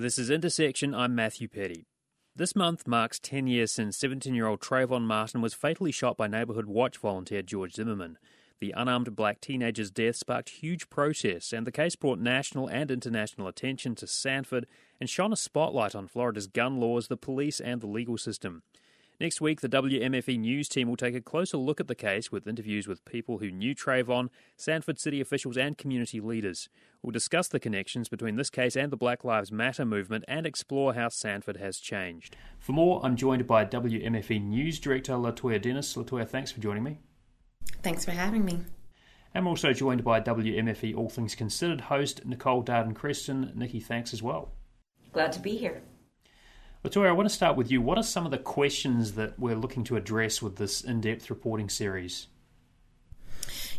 This is Intersection. I'm Matthew Peddie. This month marks 10 years since 17 year old Trayvon Martin was fatally shot by neighbourhood watch volunteer George Zimmerman. The unarmed black teenager's death sparked huge protests, and the case brought national and international attention to Sanford and shone a spotlight on Florida's gun laws, the police, and the legal system. Next week, the WMFE news team will take a closer look at the case with interviews with people who knew Trayvon, Sanford City officials, and community leaders. We'll discuss the connections between this case and the Black Lives Matter movement and explore how Sanford has changed. For more, I'm joined by WMFE news director Latoya Dennis. Latoya, thanks for joining me. Thanks for having me. I'm also joined by WMFE All Things Considered host Nicole Darden Creston. Nikki, thanks as well. Glad to be here. Latoya, I want to start with you. What are some of the questions that we're looking to address with this in depth reporting series?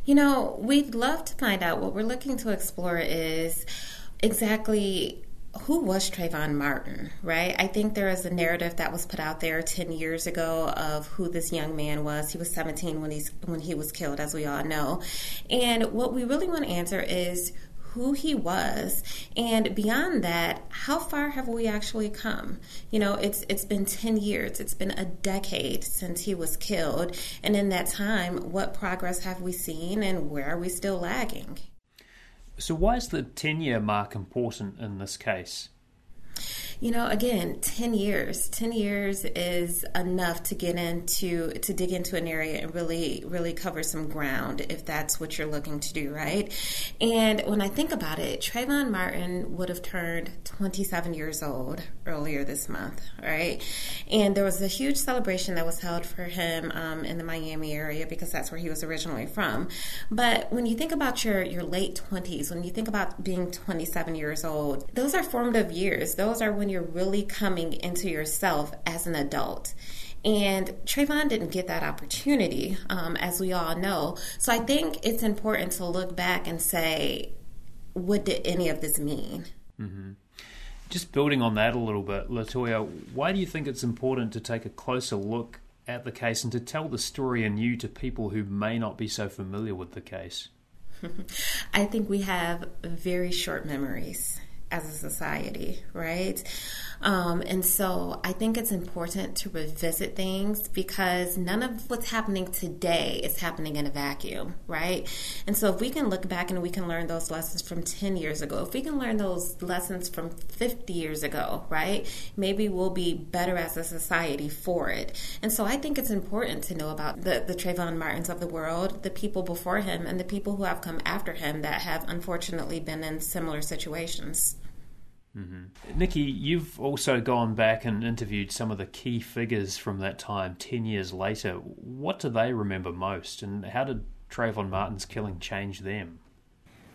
You know, we'd love to find out. What we're looking to explore is exactly who was Trayvon Martin, right? I think there is a narrative that was put out there 10 years ago of who this young man was. He was 17 when he's when he was killed as we all know. And what we really want to answer is who he was. And beyond that how far have we actually come? You know it's it's been 10 years. It's been a decade since he was killed. And in that time what progress have we seen and where are we still lagging? So why is the 10 year mark important in this case you know, again, 10 years. 10 years is enough to get into, to dig into an area and really, really cover some ground if that's what you're looking to do, right? And when I think about it, Trayvon Martin would have turned 27 years old earlier this month, right? And there was a huge celebration that was held for him um, in the Miami area because that's where he was originally from. But when you think about your, your late 20s, when you think about being 27 years old, those are formative years. Those are when you're really coming into yourself as an adult. And Trayvon didn't get that opportunity, um, as we all know. So I think it's important to look back and say, what did any of this mean? Mm-hmm. Just building on that a little bit, Latoya, why do you think it's important to take a closer look at the case and to tell the story anew to people who may not be so familiar with the case? I think we have very short memories as a society, right? Um, and so I think it's important to revisit things because none of what's happening today is happening in a vacuum, right? And so if we can look back and we can learn those lessons from 10 years ago, if we can learn those lessons from 50 years ago, right? Maybe we'll be better as a society for it. And so I think it's important to know about the, the Trayvon Martins of the world, the people before him, and the people who have come after him that have unfortunately been in similar situations. Mm-hmm. Nikki, you've also gone back and interviewed some of the key figures from that time 10 years later. What do they remember most, and how did Trayvon Martin's killing change them?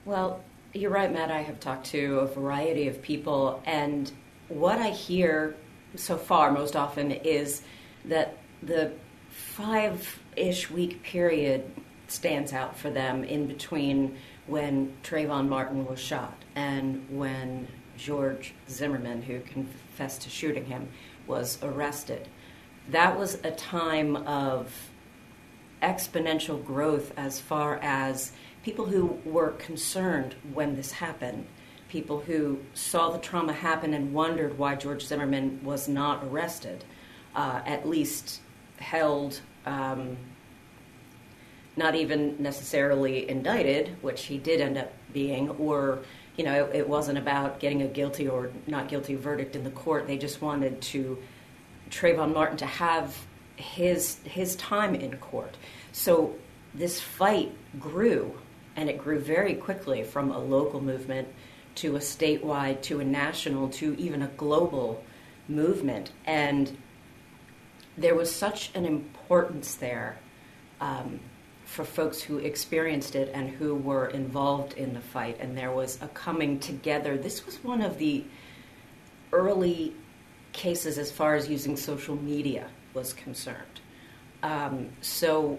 Well, you're right, Matt. I have talked to a variety of people, and what I hear so far most often is that the five ish week period stands out for them in between when Trayvon Martin was shot and when George Zimmerman, who confessed to shooting him, was arrested. That was a time of exponential growth as far as people who were concerned when this happened, people who saw the trauma happen and wondered why George Zimmerman was not arrested, uh, at least held. Um, not even necessarily indicted, which he did end up being, or you know, it, it, wasn't about getting a guilty or not guilty verdict in the court. They just wanted to Trayvon Martin to have his his time in court. So this fight grew, and it grew very quickly from a local movement to a statewide to a national to even a global movement, and there was such an importance there. Um, for folks who experienced it and who were involved in the fight, and there was a coming together. This was one of the early cases as far as using social media was concerned. Um, so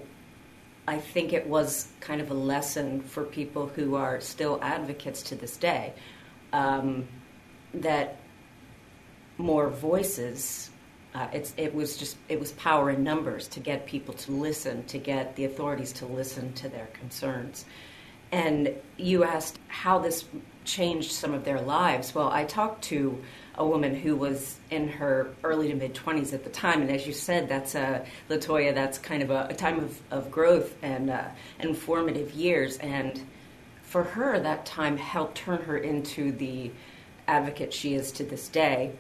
I think it was kind of a lesson for people who are still advocates to this day um, that more voices uh, it was just it was power in numbers to get people to listen, to get the authorities to listen to their concerns, And you asked how this changed some of their lives. Well, I talked to a woman who was in her early to mid 20s at the time. And as you said, that's a, Latoya, that's kind of a, a time of, of growth and uh, informative years. And for her, that time helped turn her into the advocate she is to this day.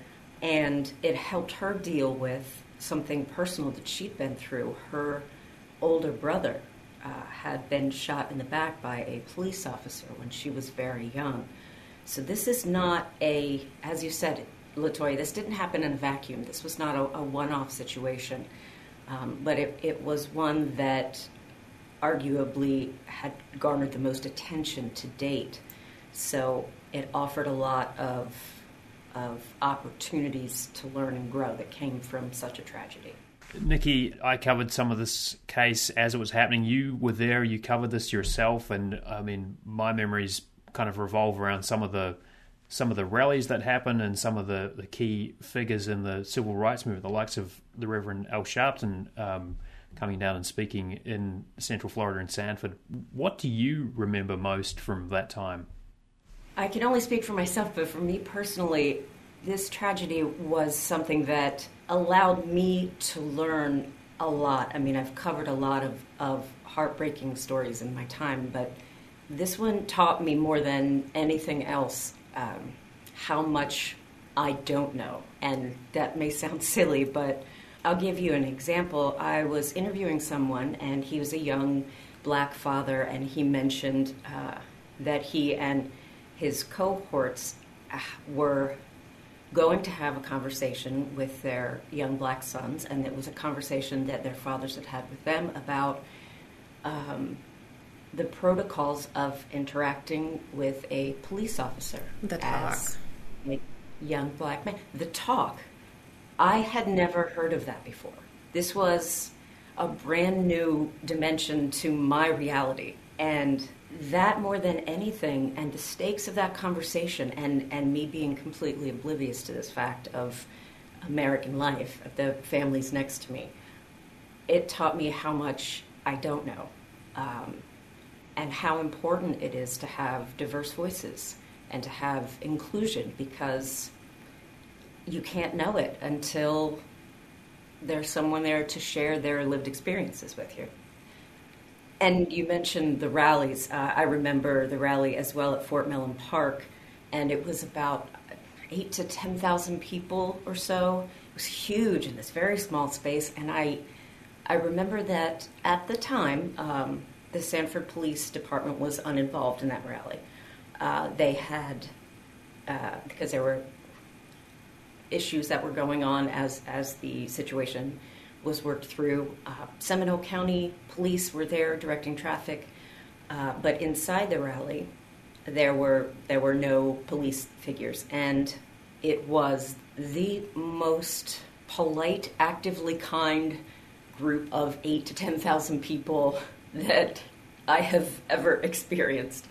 And it helped her deal with something personal that she'd been through. Her older brother uh, had been shot in the back by a police officer when she was very young. So this is not a, as you said, Latoya, this didn't happen in a vacuum. This was not a, a one-off situation, um, but it, it was one that arguably had garnered the most attention to date. So it offered a lot of of opportunities to learn and grow that came from such a tragedy. Nikki, I covered some of this case as it was happening. You were there, you covered this yourself, and I mean, my memories kind of revolve around some of the some of the rallies that happened and some of the, the key figures in the civil rights movement, the likes of the Reverend Al Sharpton um, coming down and speaking in Central Florida and Sanford. What do you remember most from that time? I can only speak for myself, but for me personally, this tragedy was something that allowed me to learn a lot. I mean, I've covered a lot of, of heartbreaking stories in my time, but this one taught me more than anything else um, how much I don't know. And that may sound silly, but I'll give you an example. I was interviewing someone, and he was a young black father, and he mentioned uh, that he and his cohorts uh, were going to have a conversation with their young black sons, and it was a conversation that their fathers had had with them about um, the protocols of interacting with a police officer. The talk. a young black man. The talk. I had never heard of that before. This was a brand new dimension to my reality. And that more than anything and the stakes of that conversation and, and me being completely oblivious to this fact of American life, of the families next to me, it taught me how much I don't know um, and how important it is to have diverse voices and to have inclusion because you can't know it until there's someone there to share their lived experiences with you. And you mentioned the rallies. Uh, I remember the rally as well at Fort Mellon Park, and it was about eight to ten thousand people or so. It was huge in this very small space, and I, I remember that at the time, um, the Sanford Police Department was uninvolved in that rally. Uh, they had uh, because there were issues that were going on as as the situation was worked through. Uh, Seminole County police were there directing traffic, uh, but inside the rally, there were there were no police figures, and it was the most polite, actively kind group of eight to ten thousand people that I have ever experienced.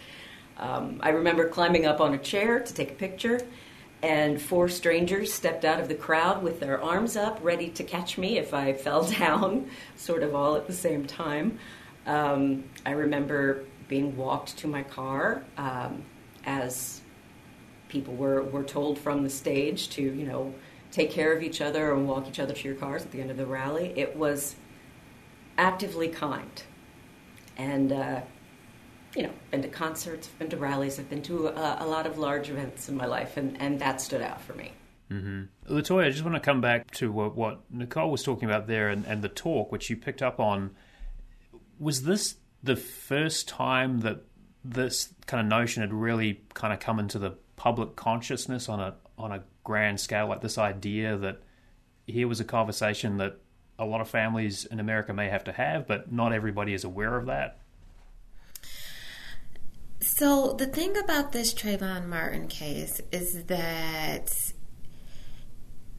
Um, I remember climbing up on a chair to take a picture and four strangers stepped out of the crowd with their arms up, ready to catch me if I fell down, sort of all at the same time. Um, I remember being walked to my car um, as people were, were told from the stage to, you know, take care of each other and walk each other to your cars at the end of the rally. It was actively kind. And uh, you know, been to concerts, been to rallies, I've been to a, a, lot of large events in my life, and, and that stood out for me. Mm-hmm. Latoya, I just want to come back to what, what Nicole was talking about there and, and the talk, which you picked up on. Was this the first time that this kind of notion had really kind of come into the public consciousness on a on a grand scale, like this idea that here was a conversation that a lot of families in America may have to have, but not everybody is aware of that? So the thing about this Trayvon Martin case is that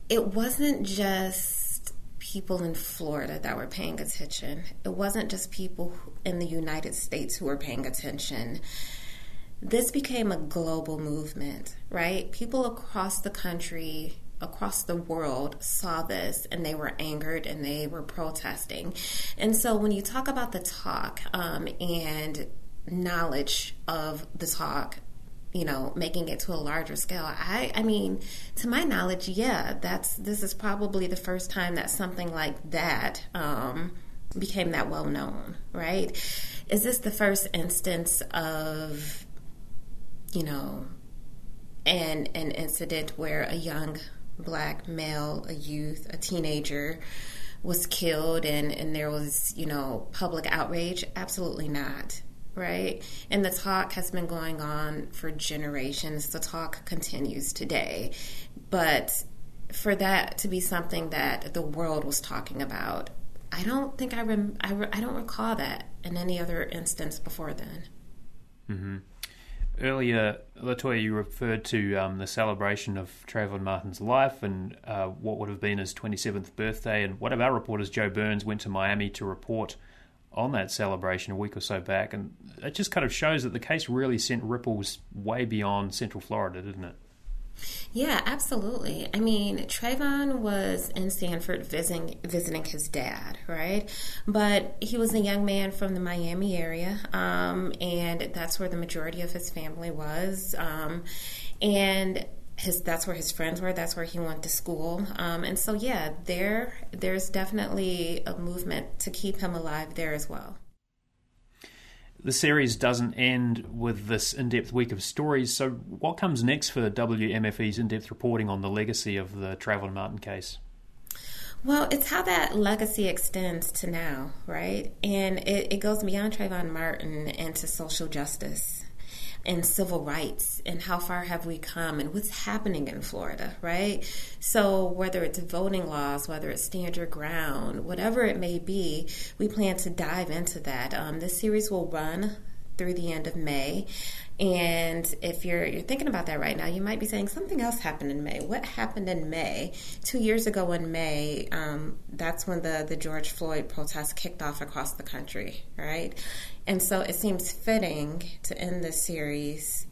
it wasn't just people in Florida that were paying attention. It wasn't just people in the United States who were paying attention. This became a global movement, right? People across the country across the world saw this and they were angered and they were protesting. And so when you talk about the talk um, and knowledge of the talk you know making it to a larger scale i i mean to my knowledge yeah that's this is probably the first time that something like that um, became that well known right is this the first instance of you know an an incident where a young black male a youth a teenager was killed and, and there was, you know, public outrage? Absolutely not. Right? And the talk has been going on for generations. The talk continues today. But for that to be something that the world was talking about, I don't think I, rem- I, re- I don't recall that in any other instance before then. Mm-hmm. Earlier, Latoya, you referred to um, the celebration of Trayvon Martin's life and uh, what would have been his 27th birthday. And one of our reporters, Joe Byrnes, went to Miami to report on that celebration a week or so back. And it just kind of shows that the case really sent ripples way beyond Central Florida, didn't it? Yeah, absolutely. I mean, Trayvon was in Sanford visiting visiting his dad, right? But he was a young man from the Miami area, um, and that's where the majority of his family was. Um, and his that's where his friends were. That's where he went to school. Um, and so, yeah, there there's definitely a movement to keep him alive there as well the series doesn't end with this in depth week of stories. So, what comes next for WMFE's in depth reporting on the legacy of the Trayvon Martin case? Well, it's how that legacy extends to now, right? And it, it goes beyond Trayvon Martin into social justice and civil rights and how far have we come and what's happening in Florida, right? So, whether it's voting laws, whether it's stand your ground, whatever it may be, we plan to dive into that. Um, this series will run through the end of May. And if you're you're thinking about that right now, you might be saying something else happened in May. What happened in May? Two years ago in May, um, that's when the the George Floyd protests kicked off across the country, right? And so it seems fitting to end this series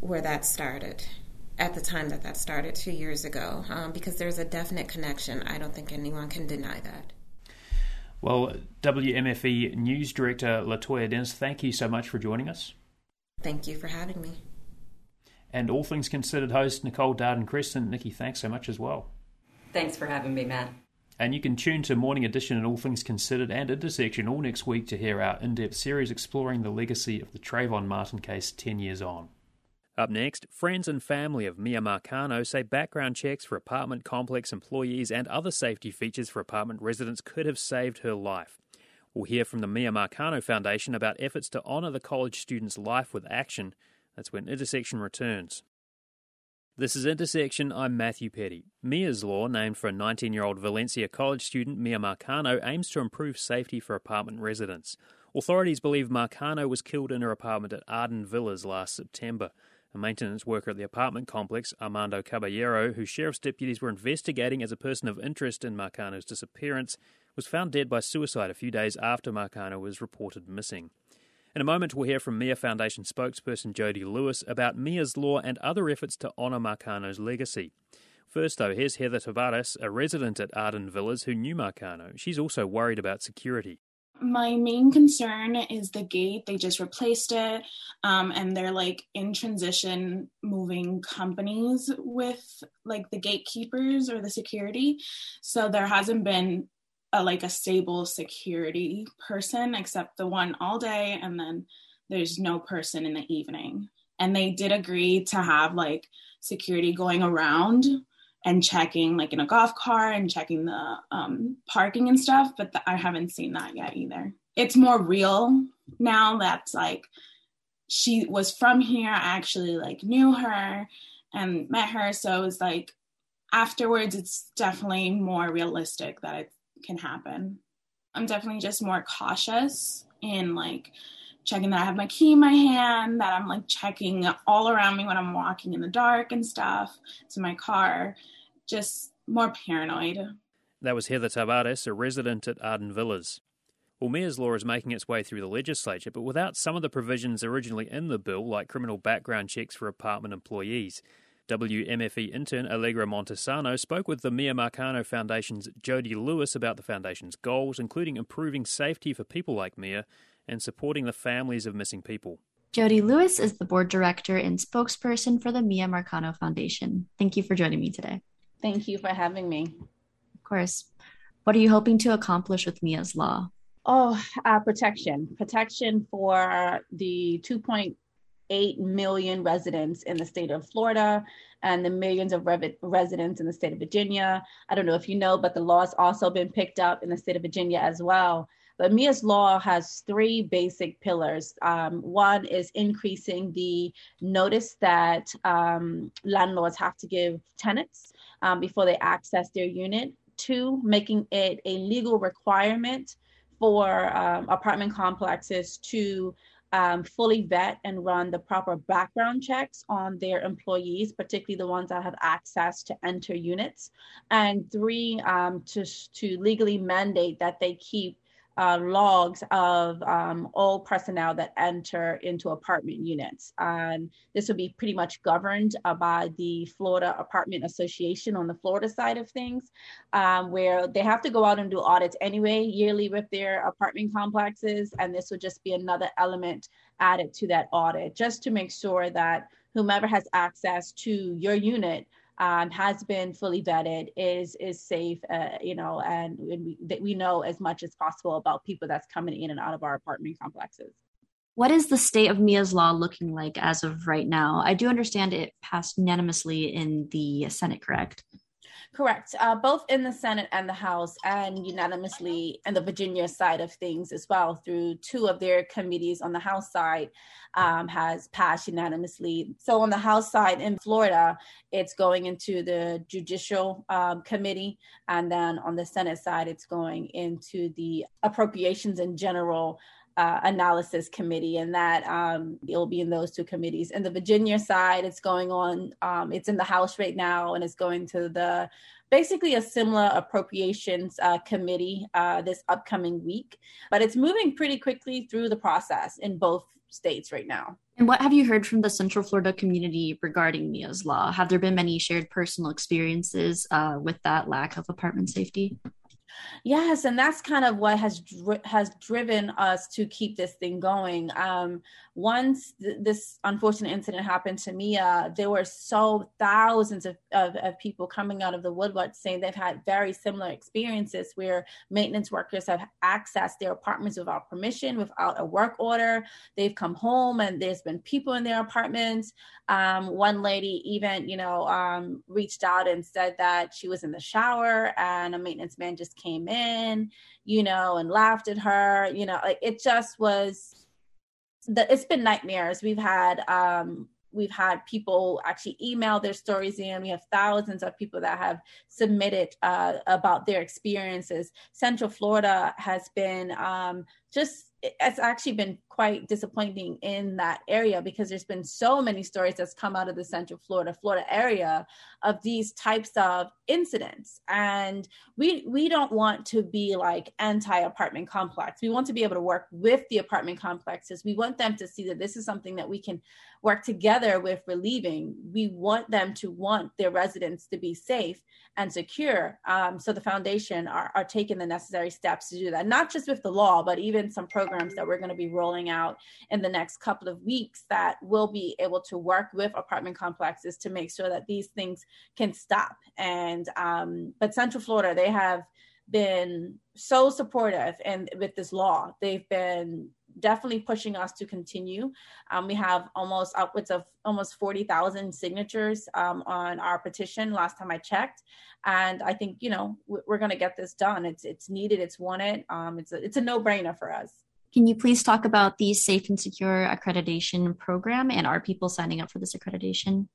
where that started, at the time that that started two years ago, um, because there's a definite connection. I don't think anyone can deny that. Well, WMFE News Director Latoya Dennis, thank you so much for joining us. Thank you for having me. And All Things Considered host Nicole Darden Creston. Nikki, thanks so much as well. Thanks for having me, Matt. And you can tune to Morning Edition and All Things Considered and Intersection all next week to hear our in depth series exploring the legacy of the Trayvon Martin case 10 years on. Up next, friends and family of Miya Marcano say background checks for apartment complex employees and other safety features for apartment residents could have saved her life. We'll hear from the Miya Marcano Foundation about efforts to honour the college student's life with action. That's when Intersection returns. This is Intersection. I'm Matthew Peddie. Miya's Law, named for a 19 year old Valencia College student Miya Marcano, aims to improve safety for apartment residents. Authorities believe Marcano was killed in her apartment at Arden Villas last September. A maintenance worker at the apartment complex, Armando Caballero, who sheriff's deputies were investigating as a person of interest in Marcano's disappearance, was found dead by suicide a few days after Marcano was reported missing. In a moment, we'll hear from Miya Foundation spokesperson Jody Lewis about Miya's Law and other efforts to honour Marcano's legacy. First, though, here's Heather Tavares, a resident at Arden Villas who knew Marcano. She's also worried about security. My main concern is the gate. They just replaced it, um, and they're like in transition, moving companies with like the gatekeepers or the security. So there hasn't been a, like a stable security person except the one all day and then there's no person in the evening. And they did agree to have like security going around and checking like in a golf car and checking the um, parking and stuff but th- i haven't seen that yet either. It's more real now that's like she was from here i actually like knew her and met her so it was like afterwards it's definitely more realistic that it's can happen. I'm definitely just more cautious in like checking that I have my key in my hand, that I'm like checking all around me when I'm walking in the dark and stuff to my car. Just more paranoid. That was Heather Tavares, a resident at Arden Villas. Well, Miya's Law is making its way through the legislature, but without some of the provisions originally in the bill, like criminal background checks for apartment employees. WMFE intern Allegra Montesano spoke with the Miya Marcano Foundation's Jody Lewis about the foundation's goals, including improving safety for people like Miya and supporting the families of missing people. Jody Lewis is the board director and spokesperson for the Miya Marcano Foundation. Thank you for joining me today. Thank you for having me. Of course. What are you hoping to accomplish with Miya's Law? Oh, uh, protection. Protection for the 2.8 million residents in the state of Florida and the millions of rev- residents in the state of Virginia. I don't know if you know, but the law has also been picked up in the state of Virginia as well. But Miya's law has three basic pillars. Um, one is increasing the notice that um, landlords have to give tenants um, before they access their unit. Two, making it a legal requirement for um, apartment complexes to um, fully vet and run the proper background checks on their employees, particularly the ones that have access to enter units. And three, um, to, to legally mandate that they keep uh, logs of um, all personnel that enter into apartment units. And this will be pretty much governed uh, by the Florida Apartment Association on the Florida side of things, um, where they have to go out and do audits anyway yearly with their apartment complexes. And this will just be another element added to that audit, just to make sure that whomever has access to your unit um, has been fully vetted, is is safe, uh, you know, and, and we, that we know as much as possible about people that's coming in and out of our apartment complexes. What is the state of Miya's law looking like as of right now? I do understand it passed unanimously in the Senate, correct? Correct. Uh, both in the Senate and the House, and unanimously in the Virginia side of things as well, through two of their committees on the House side, um, has passed unanimously. So on the House side in Florida, it's going into the Judicial um, Committee, and then on the Senate side, it's going into the Appropriations in General uh, analysis committee, and that um, it'll be in those two committees. And the Virginia side, it's going on. Um, it's in the House right now, and it's going to the basically a similar appropriations uh, committee uh, this upcoming week. But it's moving pretty quickly through the process in both states right now. And what have you heard from the Central Florida community regarding Miya's Law? Have there been many shared personal experiences uh, with that lack of apartment safety? Yes, and that's kind of what has has driven us to keep this thing going. Um, once th- this unfortunate incident happened to Miya, there were so thousands of, of, of, people coming out of the woodwork saying they've had very similar experiences where maintenance workers have accessed their apartments without permission, without a work order. They've come home and there's been people in their apartments. Um, one lady even, you know, um, reached out and said that she was in the shower and a maintenance man just came in, you know, and laughed at her. You know, like it just was the, it's been nightmares. We've had um, we've had people actually email their stories in. We have thousands of people that have submitted uh, about their experiences. Central Florida has been um, just it's actually been quite disappointing in that area because there's been so many stories that's come out of the central florida florida area of these types of incidents. And we we don't want to be like anti apartment complex. We want to be able to work with the apartment complexes. We want them to see that this is something that we can work together with relieving we want them to want their residents to be safe and secure. Um, so the foundation are, are taking the necessary steps to do that not just with the law but even some programs that we're going to be rolling out in the next couple of weeks that will be able to work with apartment complexes to make sure that these things can stop and um, but central florida they have been so supportive and with this law they've been definitely pushing us to continue. Um, we have almost upwards of almost 40,000 signatures um, on our petition last time I checked. And I think, you know, we're going to get this done. It's, it's needed. It's wanted. Um, it's a, it's a no brainer for us. Can you please talk about the Safe and Secure accreditation program and are people signing up for this accreditation?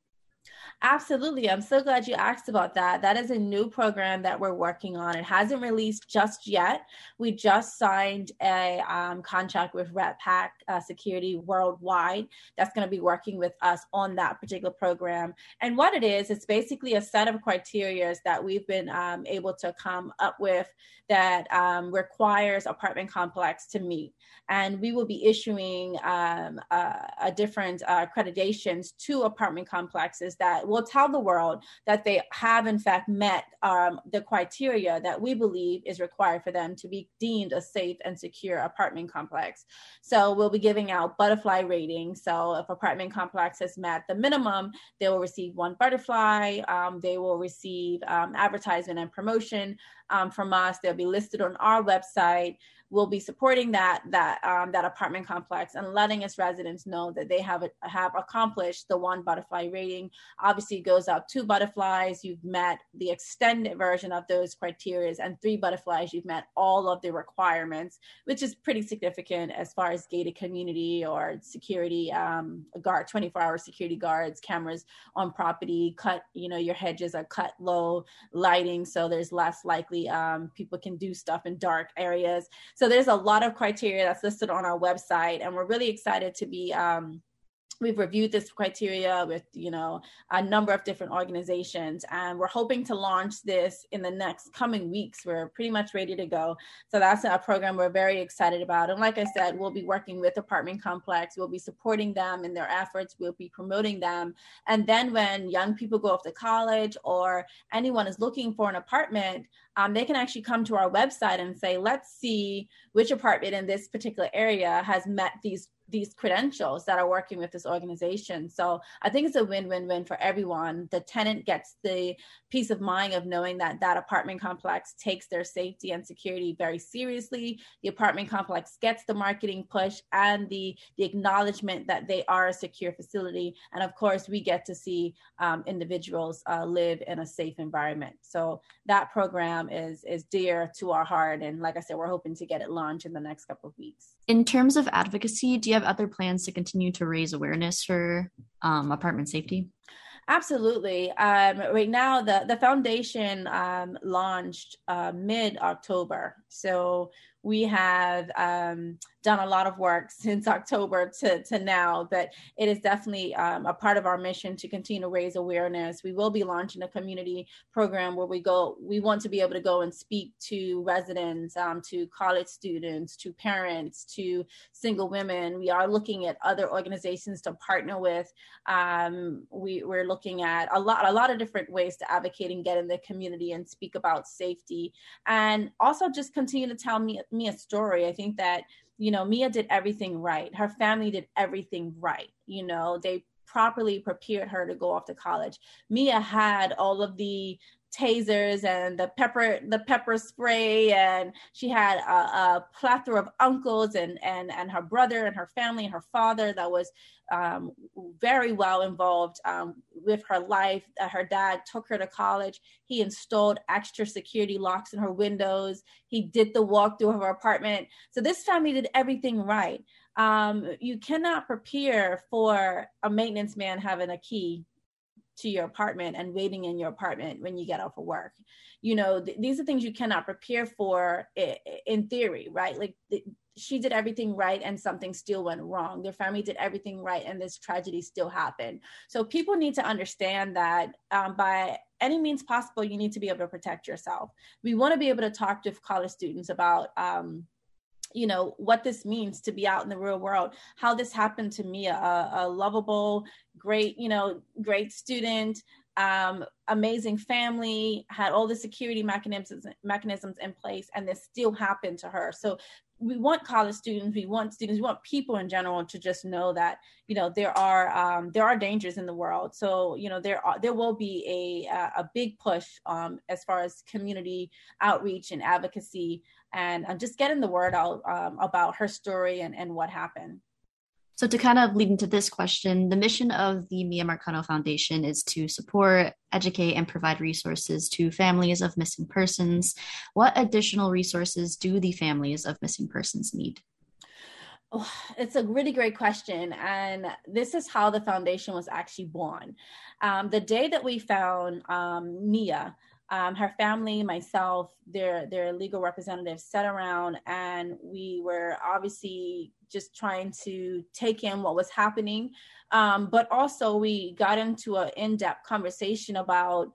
Absolutely. I'm so glad you asked about that. That is a new program that we're working on. It hasn't released just yet. We just signed a um, contract with REPAC uh, security worldwide that's going to be working with us on that particular program. And what it is, it's basically a set of criteria that we've been um, able to come up with that um, requires apartment complex to meet. And we will be issuing um, a different uh, accreditations to apartment complexes that will tell the world that they have, in fact, met um, the criteria that we believe is required for them to be deemed a safe and secure apartment complex. So we'll be giving out butterfly ratings. So if apartment complex has met the minimum, they will receive one butterfly. Um, they will receive um, advertisement and promotion um, from us. They'll be listed on our website We'll be supporting that that um, that apartment complex and letting its residents know that they have have accomplished the one butterfly rating. Obviously, goes up two butterflies, you've met the extended version of those criteria, and three butterflies, you've met all of the requirements, which is pretty significant as far as gated community or security um, guard, 24 hour security guards, cameras on property, cut, you know, your hedges are cut low, lighting, so there's less likely um, people can do stuff in dark areas. So there's a lot of criteria that's listed on our website, and we're really excited to be. Um, we've reviewed this criteria with you know a number of different organizations and we're hoping to launch this in the next coming weeks. We're pretty much ready to go. So that's a program we're very excited about. And like i said we'll be working with apartment complex. We'll be supporting them in their efforts. We'll be promoting them. And then when young people go off to college or anyone is looking for an apartment um, they can actually come to our website and say, let's see which apartment in this particular area has met these these credentials that are working with this organization. So I think it's a win-win-win for everyone. The tenant gets the peace of mind of knowing that that apartment complex takes their safety and security very seriously. The apartment complex gets the marketing push and the the acknowledgement that they are a secure facility. And of course, we get to see um, individuals uh, live in a safe environment. So that program is is dear to our heart. And like I said, we're hoping to get it launched in the next couple of weeks. In terms of advocacy, do you have other plans to continue to raise awareness for um, apartment safety? Absolutely. Um, right now, the the foundation um, launched uh, mid October, so we have um, done a lot of work since October to, to now, but it is definitely um, a part of our mission to continue to raise awareness. We will be launching a community program where we go, we want to be able to go and speak to residents, um, to college students, to parents, to single women. We are looking at other organizations to partner with. Um, we, we're looking at a lot, a lot of different ways to advocate and get in the community and speak about safety and also just continue to tell me Miya story, I think that, you know, Miya did everything right. Her family did everything right. You know, they properly prepared her to go off to college. Miya had all of the tasers and the pepper the pepper spray and she had a, a, plethora of uncles and and and her brother and her family and her father that was um, very well involved um, with her life. Uh, her dad took her to college. He installed extra security locks in her windows. He did the walkthrough of her apartment. So this family did everything right. Um, you cannot prepare for a maintenance man having a key to your apartment and waiting in your apartment when you get off of work. You know, th- these are things you cannot prepare for in theory, right? Like th- she did everything right and something still went wrong. Their family did everything right and this tragedy still happened. So people need to understand that um, by any means possible, you need to be able to protect yourself. We want to be able to talk to college students about. Um, you know what this means to be out in the real world how this happened to me a, a lovable great you know great student um, amazing family had all the security mechanisms mechanisms in place and this still happened to her. So we want college students we want students we want people in general to just know that you know there are um, there are dangers in the world. So you know there are there will be a a big push um, as far as community outreach and advocacy and uh, just getting the word out um, about her story and, and what happened so, to kind of lead into this question, the mission of the Miya Marcano Foundation is to support, educate, and provide resources to families of missing persons. What additional resources do the families of missing persons need? Oh, it's a really great question. And this is how the foundation was actually born. Um, the day that we found um, Miya, um, her family, myself, their their legal representatives sat around and we were obviously just trying to take in what was happening. Um, but also we got into an in-depth conversation about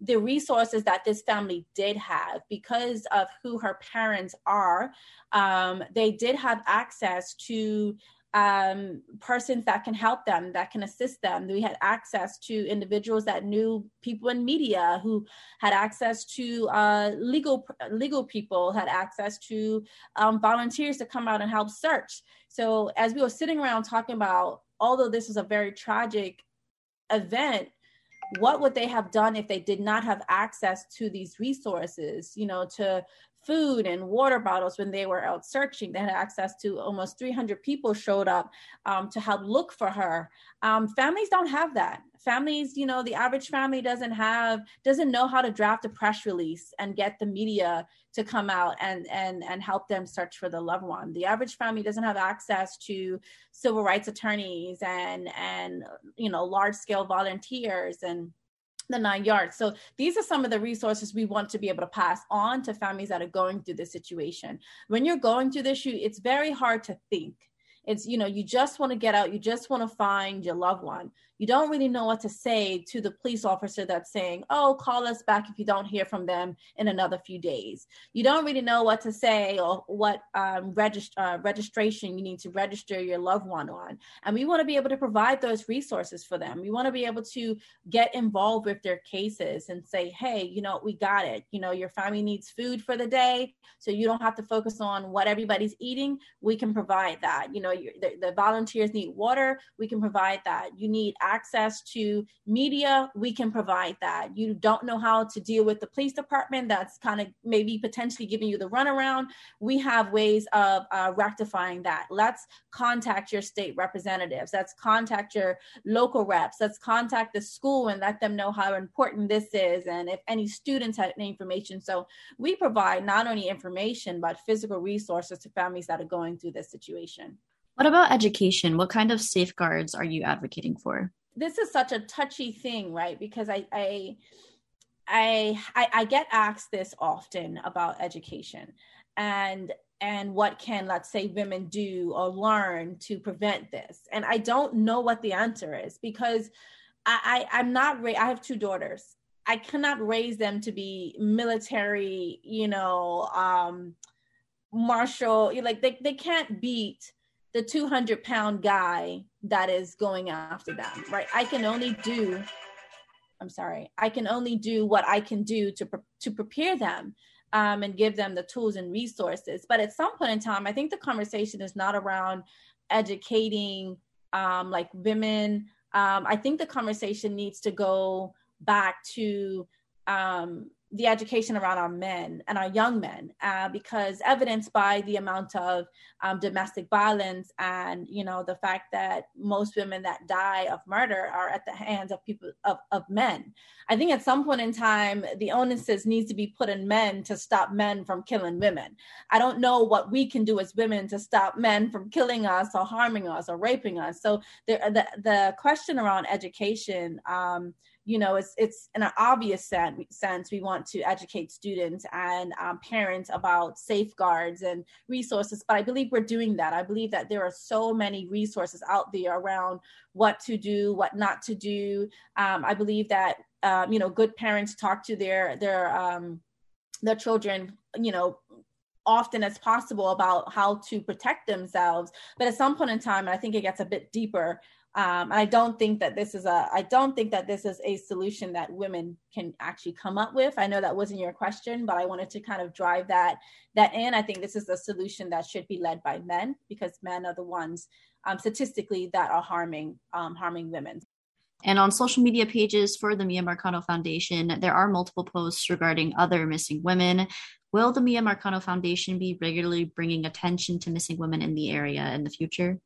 the resources that this family did have because of who her parents are um, they did have access to um, persons that can help them, that can assist them. We had access to individuals that knew people in media who had access to uh, legal legal people, had access to um, volunteers to come out and help search. So as we were sitting around talking about, although this was a very tragic event, what would they have done if they did not have access to these resources you know to food and water bottles when they were out searching. They had access to almost 300 people showed up um, to help look for her. Um, families don't have that. Families, you know, the average family doesn't have, doesn't know how to draft a press release and get the media to come out and and and help them search for the loved one. The average family doesn't have access to civil rights attorneys and and you know large scale volunteers and the nine yards. So these are some of the resources we want to be able to pass on to families that are going through this situation. When you're going through this, you, it's very hard to think. It's, you know, you just want to get out, you just want to find your loved one you don't really know what to say to the police officer that's saying, oh, call us back if you don't hear from them in another few days. You don't really know what to say or what um, regist- uh, registration you need to register your loved one on. And we want to be able to provide those resources for them. We want to be able to get involved with their cases and say, hey, you know, we got it. You know, your family needs food for the day, so you don't have to focus on what everybody's eating. We can provide that. You know, the, the volunteers need water. We can provide that. You need access to media, we can provide that. You don't know how to deal with the police department that's kind of maybe potentially giving you the runaround. We have ways of uh, rectifying that. Let's contact your state representatives. Let's contact your local reps. Let's contact the school and let them know how important this is and if any students have any information. So we provide not only information, but physical resources to families that are going through this situation. What about education? What kind of safeguards are you advocating for? This is such a touchy thing, right? Because I, I, I, I, I get asked this often about education, and and what can let's say women do or learn to prevent this and i don't know what the answer is because i, I i'm not ra- i have two daughters i cannot raise them to be military you know um martial like they, they can't beat the 200 pound guy that is going after them, right? I can only do, I'm sorry, I can only do what I can do to, to prepare them um, and give them the tools and resources. But at some point in time, I think the conversation is not around educating um, like women. Um, I think the conversation needs to go back to um, the education around our men and our young men uh, because evidenced by the amount of um, domestic violence and you know the fact that most women that die of murder are at the hands of people of, of men. I think at some point in time the onuses needs to be put in men to stop men from killing women. I don't know what we can do as women to stop men from killing us or harming us or raping us. So the the, the question around education um, you know it's it's in an obvious sense we want to educate students and um, parents about safeguards and resources but i believe we're doing that. I believe that there are so many resources out there around what to do what not to do. Um, i believe that um, you know good parents talk to their their um, their children you know often as possible about how to protect themselves. But at some point in time i think it gets a bit deeper um, I don't think that this is a I don't think that this is a solution that women can actually come up with. I know that wasn't your question, but I wanted to kind of drive that that in. I think this is a solution that should be led by men because men are the ones um, statistically that are harming um, harming women. And on social media pages for the Miya Marcano Foundation, there are multiple posts regarding other missing women. Will the Miya Marcano Foundation be regularly bringing attention to missing women in the area in the future?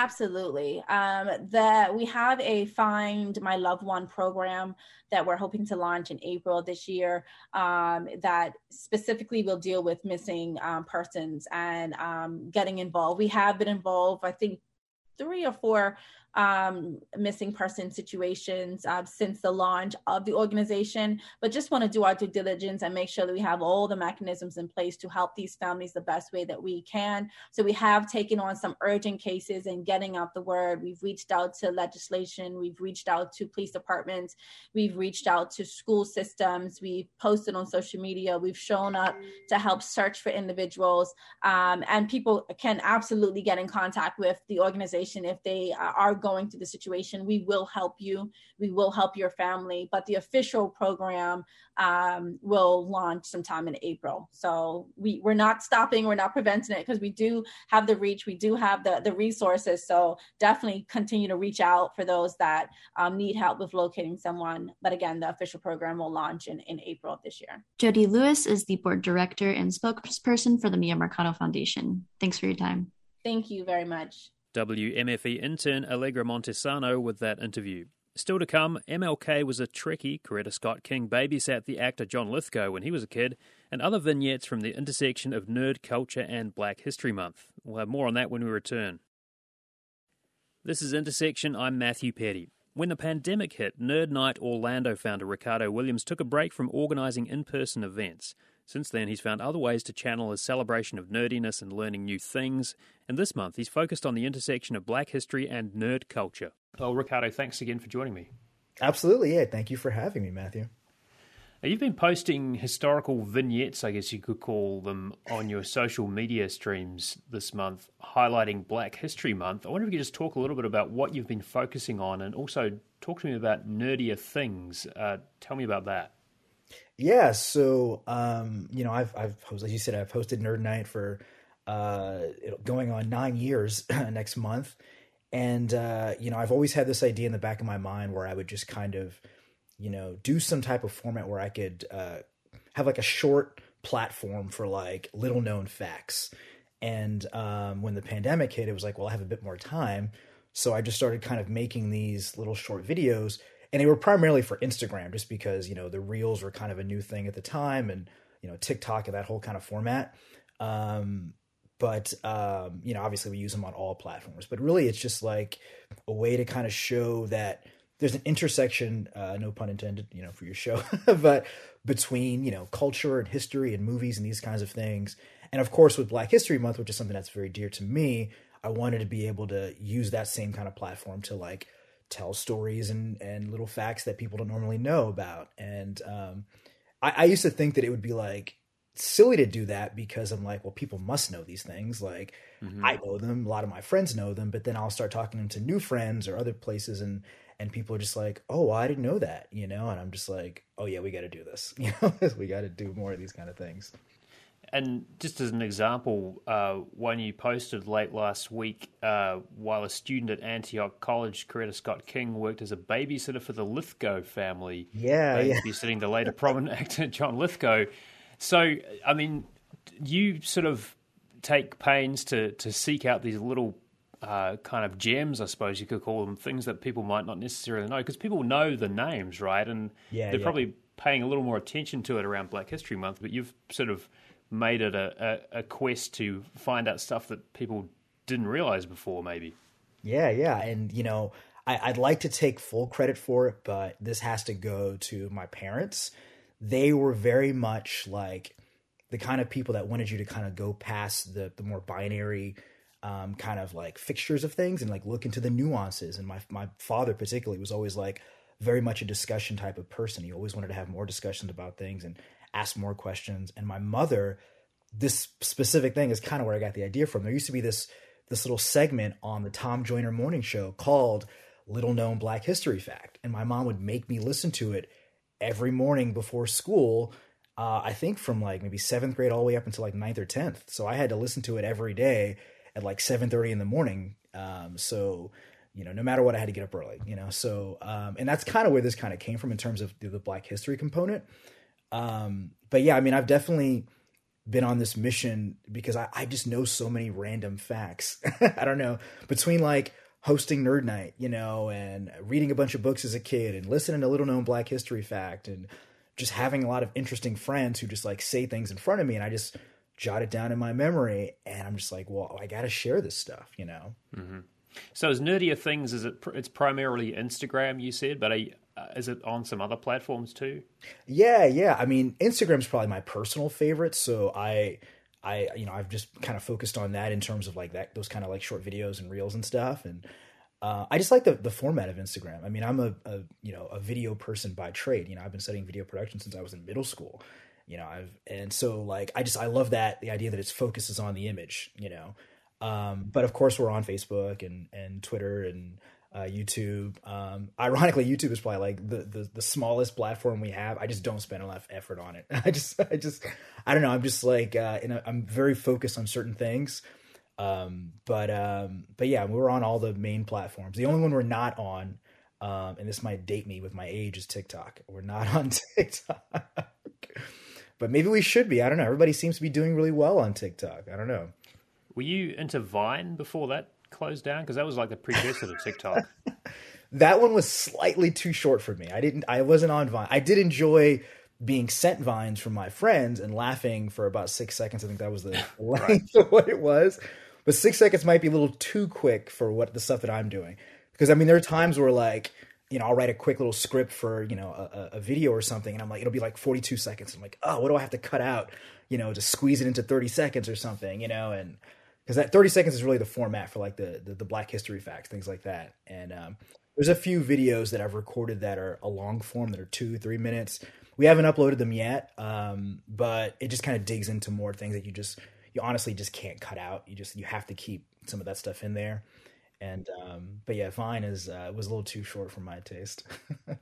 Absolutely. Um, that we have a Find My Loved One program that we're hoping to launch in April this year um, that specifically will deal with missing um, persons and um, getting involved. We have been involved, I think, three or four um, missing person situations uh, since the launch of the organization, but just want to do our due diligence and make sure that we have all the mechanisms in place to help these families the best way that we can. So we have taken on some urgent cases and getting out the word. We've reached out to legislation, we've reached out to police departments, we've reached out to school systems, we've posted on social media, we've shown up to help search for individuals, um, and people can absolutely get in contact with the organization if they uh, are going through the situation. We will help you. We will help your family. But the official program um, will launch sometime in April. So we, we're not stopping, we're not preventing it because we do have the reach, we do have the, the resources. So definitely continue to reach out for those that um, need help with locating someone. But again, the official program will launch in, in April of this year. Jody Lewis is the board director and spokesperson for the Miya Marcano Foundation. Thanks for your time. Thank you very much. WMFE intern Allegra Montesano with that interview. Still to come, MLK was a Trekkie. Coretta Scott King babysat the actor John Lithgow when he was a kid, and other vignettes from the intersection of nerd culture and Black History Month. We'll have more on that when we return. This is Intersection. I'm Matthew Peddie. When the pandemic hit, Nerd Night Orlando founder Ricardo Williams took a break from organising in person events. Since then, he's found other ways to channel his celebration of nerdiness and learning new things, and this month he's focused on the intersection of black history and nerd culture. Well, Ricardo, thanks again for joining me. Absolutely, yeah. Thank you for having me, Matthew. You've been posting historical vignettes, I guess you could call them, on your social media streams this month, highlighting Black History Month. I wonder if you could just talk a little bit about what you've been focusing on and also talk to me about nerdier things. Uh, tell me about that. Yeah, so um, you know, I've I've posted, as you said, I've hosted Nerd Night for uh, going on nine years next month, and uh, you know, I've always had this idea in the back of my mind where I would just kind of, you know, do some type of format where I could uh, have like a short platform for like little known facts. And um, when the pandemic hit, it was like, well, I have a bit more time, so I just started kind of making these little short videos and they were primarily for Instagram, just because you know the reels were kind of a new thing at the time, and you know TikTok and that whole kind of format. Um, but um, you know, obviously we use them on all platforms. But really, it's just like a way to kind of show that there's an intersection, uh, no pun intended, you know, for your show, but between you know culture and history and movies and these kinds of things. And of course, with Black History Month, which is something that's very dear to me, I wanted to be able to use that same kind of platform to like tell stories and and little facts that people don't normally know about. And um, I, I used to think that it would be like silly to do that because I'm like, well, people must know these things. Like mm-hmm. I know them, a lot of my friends know them, but then I'll start talking to new friends or other places and and people are just like, oh, I didn't know that, you know, and I'm just like, oh yeah, we got to do this, you know, we got to do more of these kind of things. And just as an example, uh, one you posted late last week, uh, while a student at Antioch College, Coretta Scott King worked as a babysitter for the Lithgow family. Yeah, babysitting yeah. the later prominent actor John Lithgow. So, I mean, you sort of take pains to to seek out these little uh, kind of gems, I suppose you could call them, things that people might not necessarily know because people know the names, right? And yeah, they're yeah. probably paying a little more attention to it around Black History Month. But you've sort of made it a, a, a quest to find out stuff that people didn't realize before, maybe. Yeah, yeah. And, you know, I, I'd like to take full credit for it, but this has to go to my parents. They were very much like the kind of people that wanted you to kind of go past the, the more binary um, kind of like fixtures of things and like look into the nuances. And my, my father particularly was always like very much a discussion type of person. He always wanted to have more discussions about things and ask more questions. And my mother, this specific thing is kind of where I got the idea from. There used to be this this little segment on the Tom Joyner morning show called Little Known Black History Fact. And my mom would make me listen to it every morning before school. Uh, I think from like maybe seventh grade all the way up until like ninth or tenth. So I had to listen to it every day at like seven thirty in the morning. Um, so you know, no matter what, I had to get up early. You know, so um, and that's kind of where this kind of came from in terms of the, the Black History component. Um, but yeah, I mean, I've definitely been on this mission because I, I just know so many random facts. I don't know between like hosting Nerd Night, you know, and reading a bunch of books as a kid and listening to little known Black History fact and just having a lot of interesting friends who just like say things in front of me and I just jot it down in my memory and I'm just like, well, I got to share this stuff, you know. Mm-hmm. So, as nerdier things, is it? It's primarily Instagram, you said, but uh, is it on some other platforms too? Yeah, yeah. I mean, Instagram's probably my personal favorite, so I I you know, I've just kind of focused on that in terms of like that those kind of like short videos and reels and stuff and uh, I just like the, the format of Instagram. I mean, I'm a, a, you know a video person by trade. You know, I've been studying video production since I was in middle school. You know, I've and so like I just I love that the idea that its focus is on the image. You know, um, but of course we're on Facebook and and Twitter and uh, YouTube. Um, ironically, YouTube is probably like the, the, the smallest platform we have. I just don't spend enough effort on it. I just I just I don't know. I'm just like uh, I'm very focused on certain things. Um, but um, but yeah, we're on all the main platforms. The only one we're not on, um, and this might date me with my age, is TikTok. We're not on TikTok. but maybe we should be. I don't know. Everybody seems to be doing really well on TikTok. I don't know. Were you into Vine before that closed down? Because that was like the precursor to TikTok. that one was slightly too short for me. I didn't. I wasn't on Vine. I did enjoy being sent vines from my friends and laughing for about six seconds. I think that was the length right. of what it was. But six seconds might be a little too quick for what the stuff that I'm doing. Because I mean, there are times where like you know, I'll write a quick little script for, you know, a, a, video or something. And I'm like, it'll be like 42 seconds. I'm like, oh, what do I have to cut out, you know, to squeeze it into 30 seconds or something, you know? And because that 30 seconds is really the format for like the, the, the black history facts things like that. And um, there's a few videos that i've recorded that are a long form that are two three minutes. We haven't uploaded them yet um, but it just kind of digs into more things that you just you honestly just can't cut out. You just you have to keep some of that stuff in there. And um, but yeah vine is uh, was a little too short for my taste.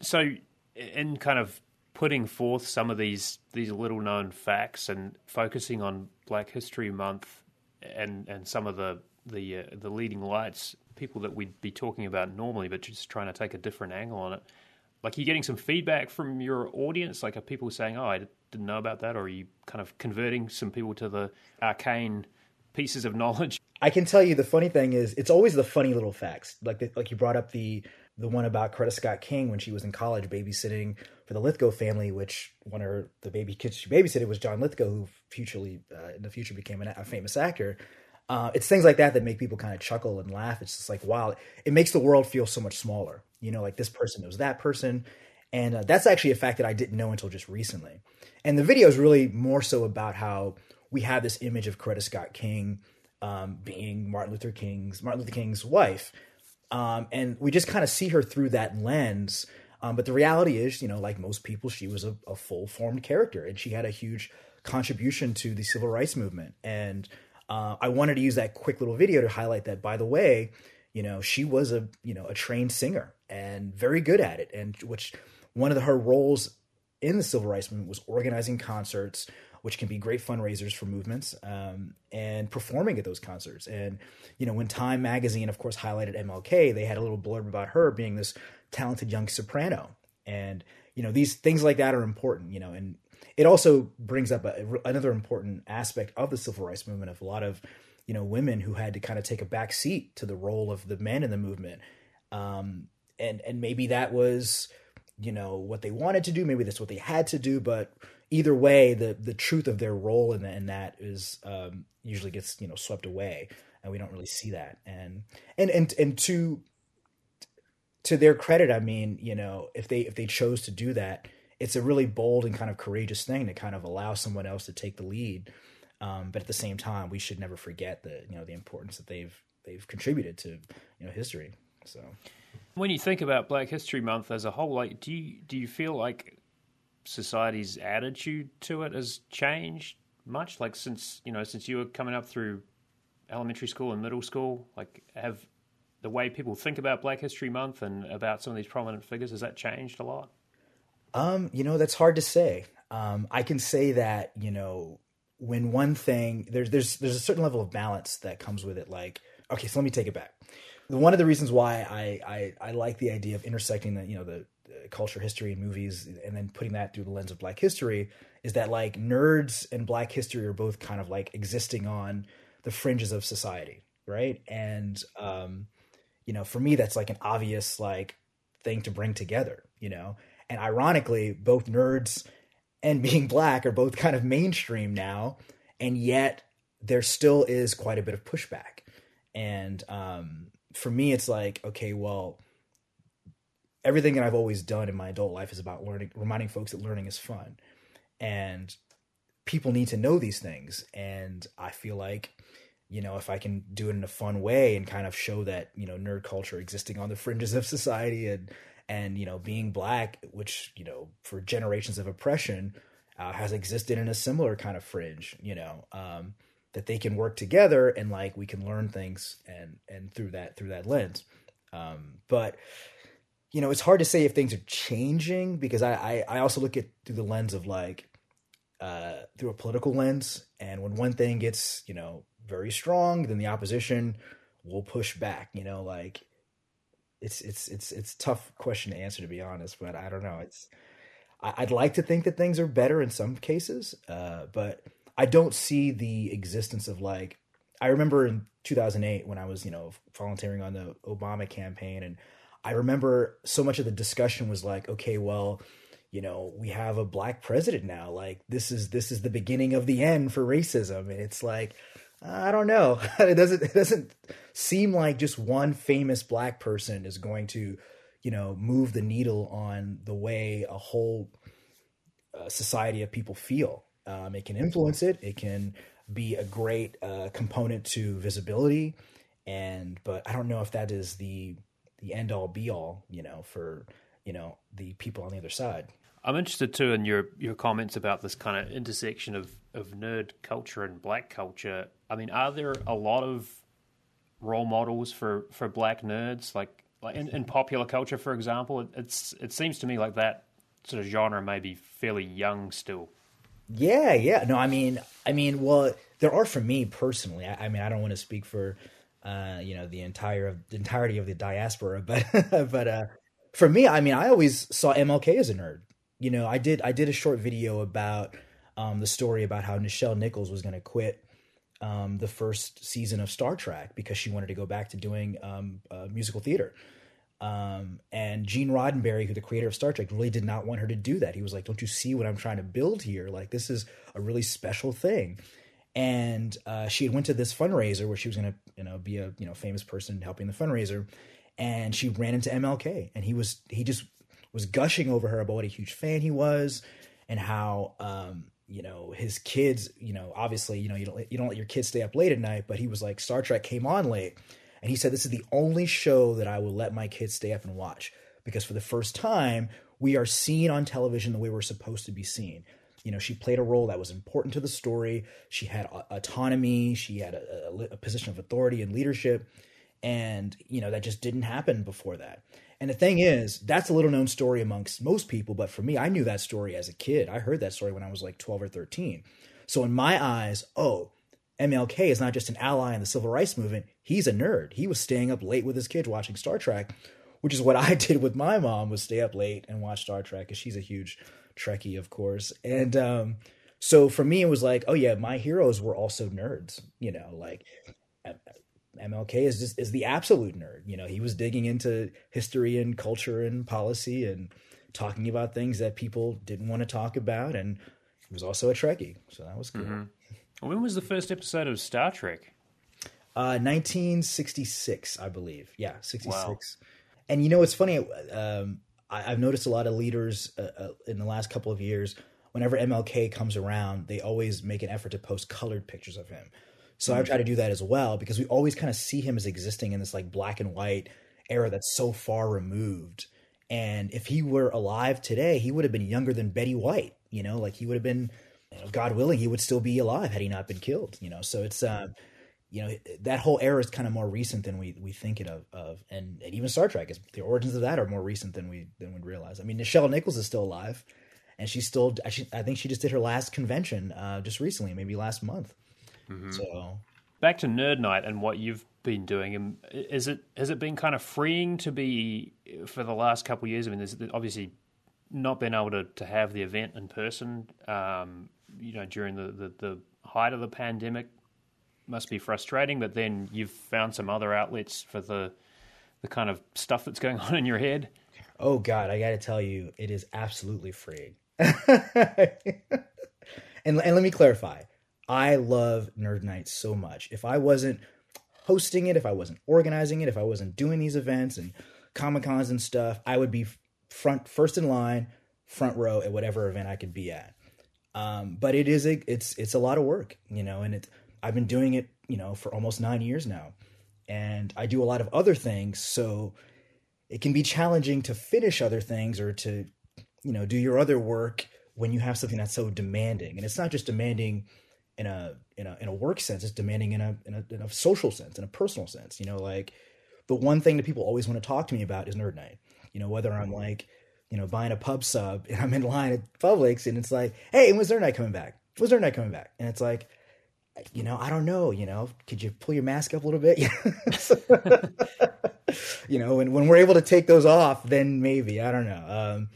So in kind of putting forth some of these these little known facts and focusing on black history month and and some of the the uh, the leading lights, people that we'd be talking about normally, but just trying to take a different angle on it. Like, you're you getting some feedback from your audience? Like, are people saying, "Oh, I didn't know about that," or are you kind of converting some people to the arcane pieces of knowledge? I can tell you the funny thing is, it's always the funny little facts. Like, the, like you brought up the the one about Coretta Scott King when she was in college babysitting for the Lithgow family, which one of the baby kids she babysitted was John Lithgow, who futurely uh, in the future became an, a famous actor. Uh, it's things like that that make people kind of chuckle and laugh. It's just like wow, it makes the world feel so much smaller. You know, like this person knows that person, and uh, that's actually a fact that I didn't know until just recently. And the video is really more so about how we have this image of Coretta Scott King um, being Martin Luther King's Martin Luther King's wife um, and we just kind of see her through that lens. Um, but the reality is, you know, like most people, she was a, a full formed character and she had a huge contribution to the civil rights movement. And uh, I wanted to use that quick little video to highlight that, by the way, you know, she was a, you know, a trained singer and very good at it. And which one of the, her roles in the civil rights movement was organizing concerts, which can be great fundraisers for movements um, and performing at those concerts. And you know, when Time magazine, of course, highlighted MLK, they had a little blurb about her being this talented young soprano. And you know, these things like that are important. You know, and it also brings up a, another important aspect of the civil rights movement of a lot of you know women who had to kind of take a back seat to the role of the men in the movement. Um, and and maybe that was you know what they wanted to do maybe that's what they had to do but either way, the the truth of their role in, the, in that is um, usually gets you know swept away, and we don't really see that. And and and and to to their credit, I mean, you know, if they if they chose to do that, it's a really bold and kind of courageous thing to kind of allow someone else to take the lead. Um, but at the same time, we should never forget the you know the importance that they've they've contributed to you know history. So, when you think about Black History Month as a whole, like, do you do you feel like society's attitude to it has changed much? Like since you know, since you were coming up through elementary school and middle school, like have the way people think about Black History Month and about some of these prominent figures has that changed a lot? Um, you know, that's hard to say. Um, I can say that you know when one thing there's there's there's a certain level of balance that comes with it. Like, okay, so let me take it back. One of the reasons why I I, I like the idea of intersecting the you know the culture, history, and movies, and then putting that through the lens of Black history, is that like nerds and Black history are both kind of like existing on the fringes of society, right? And um, you know, for me, that's like an obvious like thing to bring together, you know. And ironically, both nerds and being black are both kind of mainstream now, and yet there still is quite a bit of pushback And um, for me, it's like, okay, well, everything that I've always done in my adult life is about learning, reminding folks that learning is fun. And people need to know these things. And I feel like, you know, if I can do it in a fun way and kind of show that, you know, nerd culture existing on the fringes of society and, and, you know, being black, which, you know, for generations of oppression uh, has existed in a similar kind of fringe, you know, um, that they can work together and like we can learn things and, and through that, through that lens. Um, but, you know, it's hard to say if things are changing because I, I, I also look at through the lens of like uh, through a political lens, and when one thing gets you know very strong, then the opposition will push back. You know, like it's it's it's it's tough question to answer to be honest, but I don't know. It's I, would like to think that things are better in some cases, uh, but I don't see the existence of like I remember in 2008 when I was you know volunteering on the Obama campaign and I remember so much of the discussion was like, okay, well, you know, we have a black president now. Like this is this is the beginning of the end for racism. And it's like, I don't know. it doesn't it doesn't seem like just one famous black person is going to, you know, move the needle on the way a whole uh, society of people feel. Um, it can influence it. It can be a great uh, component to visibility, and but I don't know if that is the the end all be all, you know, for you know the people on the other side. I'm interested too in your your comments about this kind of intersection of of nerd culture and black culture. I mean, are there a lot of role models for for black nerds, like like in, in popular culture, for example? It, it's it seems to me like that sort of genre may be fairly young still. Yeah, yeah. No, I mean, I mean, well, there are for me personally. I, I mean, I don't want to speak for uh, you know the entire the entirety of the diaspora. But but uh, for me, I mean, I always saw MLK as a nerd. You know, I did I did a short video about um, the story about how Nichelle Nichols was going to quit um, the first season of Star Trek because she wanted to go back to doing um, uh, musical theater. Um, and Gene Roddenberry, who the creator of Star Trek, really did not want her to do that. He was like, "Don't you see what I'm trying to build here? Like, this is a really special thing." And uh, she had went to this fundraiser where she was going to you know be a you know famous person helping the fundraiser. And she ran into MLK and he was he just was gushing over her about what a huge fan he was and how um, you know his kids you know obviously you know you don't you don't let your kids stay up late at night but he was like Star Trek came on late. And he said this is the only show that I will let my kids stay up and watch because for the first time we are seen on television the way we're supposed to be seen you know she played a role that was important to the story. She had autonomy. She had a, a, a, position of authority and leadership. And you know that just didn't happen before that. And the thing is that's a little known story amongst most people but for me i knew that story as a kid. I heard that story when i was like 12 or 13 so in my eyes oh mlk is not just an ally in the civil rights movement. He's a nerd. He was staying up late with his kids watching star trek which is what i did with my mom was stay up late and watch star trek because she's a huge Trekkie, of course. And um, so for me, it was like, oh yeah, my heroes were also nerds. You know, like MLK is just is the absolute nerd. You know, he was digging into history and culture and policy and talking about things that people didn't want to talk about. And he was also a Trekkie, so that was cool. Mm-hmm. When was the first episode of Star Trek? Uh, 1966, I believe. Yeah, 66. Wow. And you know, it's funny. Um, I, have noticed a lot of leaders uh, uh, in the last couple of years. Whenever MLK comes around, they always make an effort to post colored pictures of him. So mm-hmm. I try to do that as well because we always kind of see him as existing in this like black and white era that's so far removed. And if he were alive today, he would have been younger than Betty White. You know, like he would have been, you know, God willing, he would still be alive had he not been killed. You know, so it's um, you know that whole era is kind of more recent than we we think it of, of and, and even Star Trek is the origins of that are more recent than we than we realize. I mean, Nichelle Nichols is still alive, and she's still actually I think she just did her last convention uh, just recently, maybe last month. Mm-hmm. So back to Nerd Night and what you've been doing, and is it has it been kind of freeing to be for the last couple of years? I mean, there's obviously not been able to, to have the event in person, um, you know, during the, the, the height of the pandemic must be frustrating, but then you've found some other outlets for the the kind of stuff that's going on in your head. Oh God, I got to tell you, it is absolutely free. and and let me clarify, I love Nerd Night so much. If I wasn't hosting it, if I wasn't organizing it, if I wasn't doing these events and comic cons and stuff, I would be front first in line, front row at whatever event I could be at. Um, but it is a it's it's a lot of work, you know, and it I've been doing it, you know, for almost nine years now, and I do a lot of other things, so it can be challenging to finish other things or to you know do your other work when you have something that's so demanding, and it's not just demanding in a in a in a work sense, it's demanding in a in a, in a social sense, in a personal sense, you know, like the one thing that people always want to talk to me about is nerd night. You know, whether I'm like you know, buying a pub sub and I'm in line at Publix and it's like, hey, when's Nerd Night coming back? When's Nerd Night coming back? And it's like, you know, I don't know, you know, could you pull your mask up a little bit? you know, and when we're able to take those off, then maybe, I don't know. Um,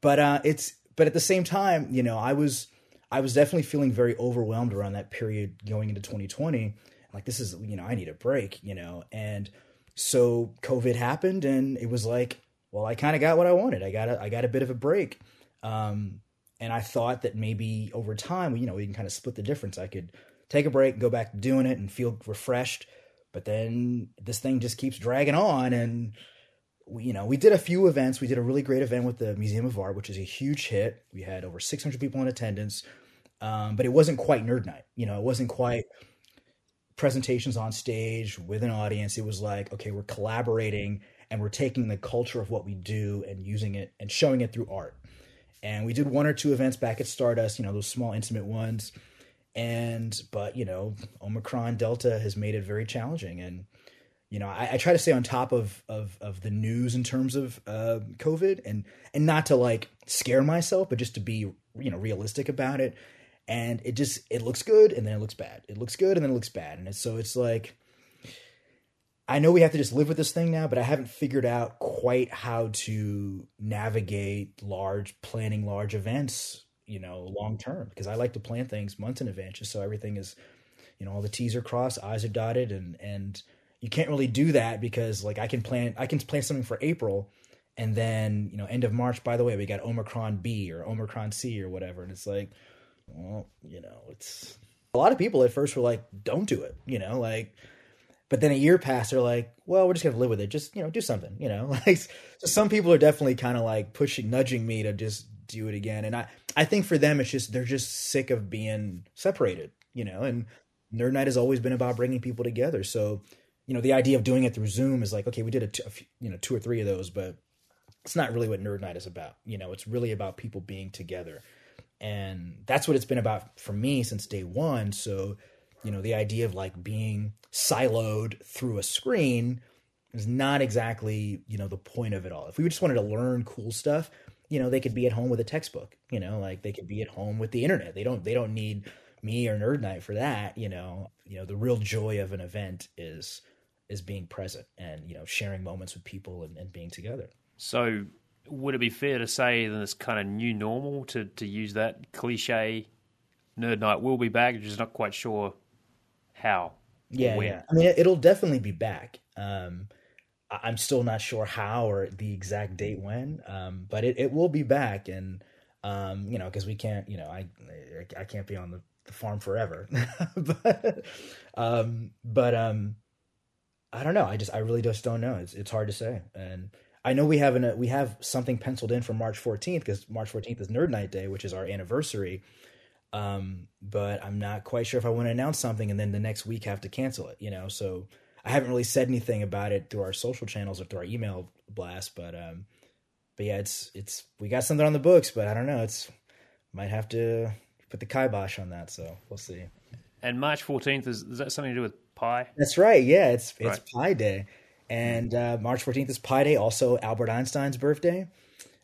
but, uh, it's, but at the same time, you know, I was, I was definitely feeling very overwhelmed around that period going into 2020. Like, this is, you know, I need a break, you know, and so COVID happened and it was like, well, I kind of got what I wanted. I got a, I got a bit of a break. Um, and I thought that maybe over time, you know, we can kind of split the difference. I could take a break, go back to doing it and feel refreshed. But then this thing just keeps dragging on. And, we, you know, we did a few events. We did a really great event with the Museum of Art, which is a huge hit. We had over 600 people in attendance. Um, but it wasn't quite Nerd Night. You know, it wasn't quite presentations on stage with an audience. It was like, okay, we're collaborating and we're taking the culture of what we do and using it and showing it through art. And we did one or two events back at Stardust, you know, those small intimate ones. And but you know, Omicron Delta has made it very challenging. And you know, I, I try to stay on top of of of the news in terms of uh, COVID and and not to like scare myself, but just to be you know realistic about it. And it just it looks good and then it looks bad. It looks good and then it looks bad. And it's so it's like I know we have to just live with this thing now, but I haven't figured out quite how to navigate large planning large events, you know, long term because I like to plan things months in advance just so everything is, you know, all the T's are crossed, I's are dotted and and you can't really do that because like I can plan I can plan something for April and then, you know, end of March, by the way, we got Omicron B or Omicron C or whatever. And it's like, well, you know, it's a lot of people at first were like, don't do it, you know, like but then a year passed, they're like, well, we're just gonna live with it. Just you know, do something. You know, like so some people are definitely kind of like pushing, nudging me to just do it again. And I, I think for them, it's just they're just sick of being separated. You know, and Nerd Night has always been about bringing people together. So, you know, the idea of doing it through Zoom is like, okay, we did a, t- a few, you know two or three of those, but it's not really what Nerd Night is about. You know, it's really about people being together, and that's what it's been about for me since day one. So you know the idea of like being siloed through a screen is not exactly you know the point of it all if we just wanted to learn cool stuff you know they could be at home with a textbook you know like they could be at home with the internet they don't they don't need me or nerd night for that you know you know the real joy of an event is is being present and you know sharing moments with people and, and being together so would it be fair to say that this kind of new normal to to use that cliche nerd night will be back just not quite sure how. Yeah, yeah. I mean, it'll definitely be back. Um, I'm still not sure how or the exact date when, um, but it, it will be back. And, um, you know, because we can't, you know, I, I can't be on the, the farm forever. but, um, but, um, I don't know. I just, I really just don't know. It's, it's hard to say. And I know we have an, we have something penciled in for March 14th because March 14th is Nerd Night Day, which is our anniversary. Um, but I'm not quite sure if I want to announce something and then the next week have to cancel it, you know? So I haven't really said anything about it through our social channels or through our email blast, but, um, but yeah, it's, it's, we got something on the books, but I don't know. It's, might have to put the kibosh on that. So we'll see. And March 14th, is, is that something to do with pie? That's right. Yeah. It's, it's right. Pi Day. And, uh, March 14th is Pi Day, also Albert Einstein's birthday.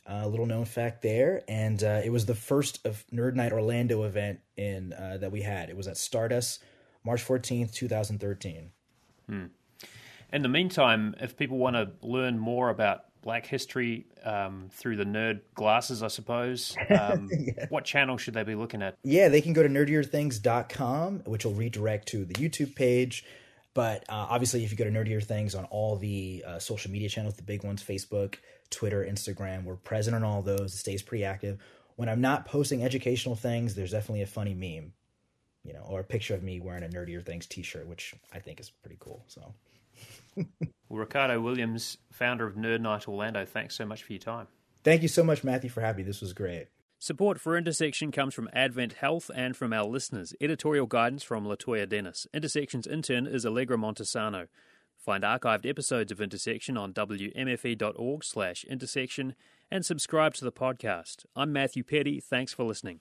A uh, little known fact there, and uh, it was the first of Nerd Night Orlando event in uh, that we had. It was at Stardust, March fourteenth, two thousand thirteen. Hmm. In the meantime, if people want to learn more about Black history um, through the nerd glasses, I suppose. Um, yeah. What channel should they be looking at? Yeah, they can go to nerdierthings.com, which will redirect to the YouTube page. But uh, obviously, if you go to Nerdier Things on all the uh, social media channels, the big ones, Facebook, Twitter, Instagram. We're present on all those. It stays pretty active. When I'm not posting educational things, there's definitely a funny meme you know, or a picture of me wearing a Nerdier Things T-shirt, which I think is pretty cool. So. well, Ricardo Williams, founder of Nerd Night Orlando, thanks so much for your time. Thank you so much, Matthew, for having me. This was great. Support for Intersection comes from Advent Health and from our listeners. Editorial guidance from LaToya Dennis. Intersection's intern is Allegra Montesano. Find archived episodes of Intersection on wmfe.org slash intersection and subscribe to the podcast. I'm Matthew Peddie. Thanks for listening.